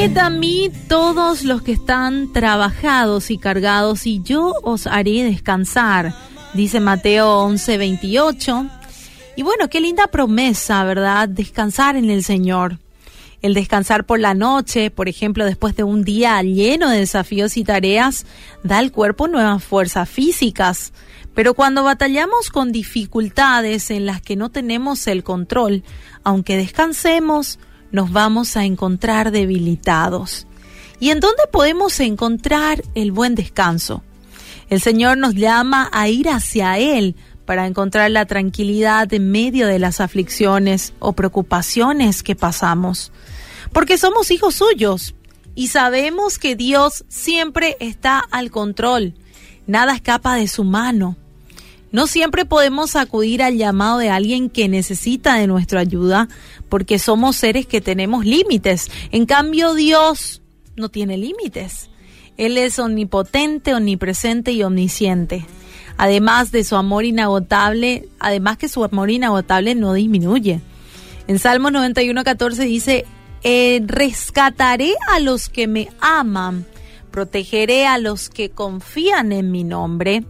A mí todos los que están trabajados y cargados y yo os haré descansar, dice Mateo 11:28. Y bueno, qué linda promesa, ¿verdad? Descansar en el Señor. El descansar por la noche, por ejemplo, después de un día lleno de desafíos y tareas, da al cuerpo nuevas fuerzas físicas. Pero cuando batallamos con dificultades en las que no tenemos el control, aunque descansemos, nos vamos a encontrar debilitados. ¿Y en dónde podemos encontrar el buen descanso? El Señor nos llama a ir hacia Él para encontrar la tranquilidad en medio de las aflicciones o preocupaciones que pasamos. Porque somos hijos suyos y sabemos que Dios siempre está al control. Nada escapa de su mano. No siempre podemos acudir al llamado de alguien que necesita de nuestra ayuda, porque somos seres que tenemos límites. En cambio, Dios no tiene límites. Él es omnipotente, omnipresente y omnisciente. Además de su amor inagotable, además que su amor inagotable no disminuye. En Salmos 91, 14 dice, eh, rescataré a los que me aman, protegeré a los que confían en mi nombre.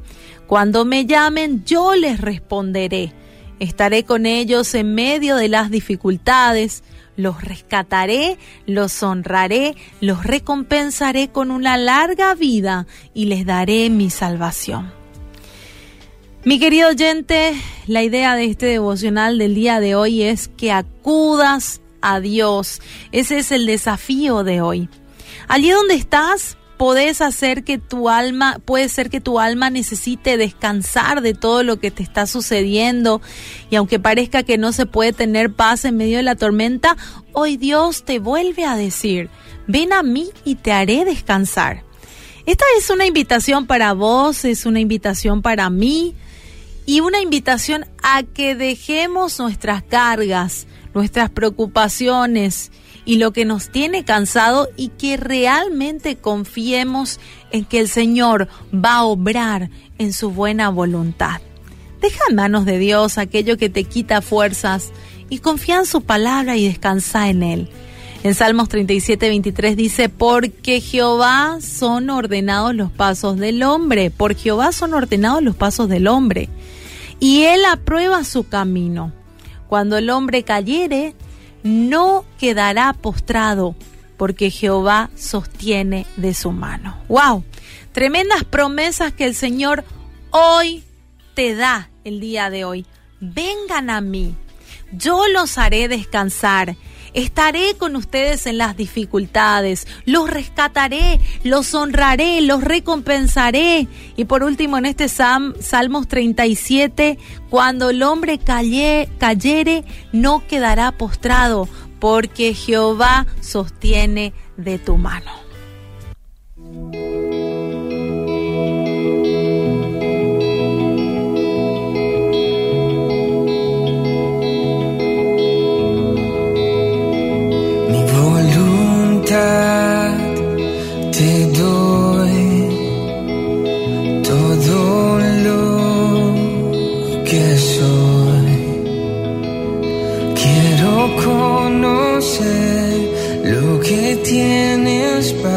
Cuando me llamen, yo les responderé. Estaré con ellos en medio de las dificultades, los rescataré, los honraré, los recompensaré con una larga vida y les daré mi salvación. Mi querido oyente, la idea de este devocional del día de hoy es que acudas a Dios. Ese es el desafío de hoy. Allí donde estás, podés hacer que tu alma, puede ser que tu alma necesite descansar de todo lo que te está sucediendo y aunque parezca que no se puede tener paz en medio de la tormenta, hoy Dios te vuelve a decir, ven a mí y te haré descansar. Esta es una invitación para vos, es una invitación para mí y una invitación a que dejemos nuestras cargas, nuestras preocupaciones, y lo que nos tiene cansado y que realmente confiemos en que el Señor va a obrar en su buena voluntad. Deja en manos de Dios aquello que te quita fuerzas y confía en su palabra y descansa en Él. En Salmos 37, 23 dice, porque Jehová son ordenados los pasos del hombre, por Jehová son ordenados los pasos del hombre, y Él aprueba su camino. Cuando el hombre cayere, no quedará postrado, porque Jehová sostiene de su mano. ¡Wow! Tremendas promesas que el Señor hoy te da el día de hoy. Vengan a mí, yo los haré descansar Estaré con ustedes en las dificultades, los rescataré, los honraré, los recompensaré. Y por último, en este Salmos 37, cuando el hombre cayere, no quedará postrado, porque Jehová sostiene de tu mano. Te doy todo lo que soy. Quiero conocer lo que tienes para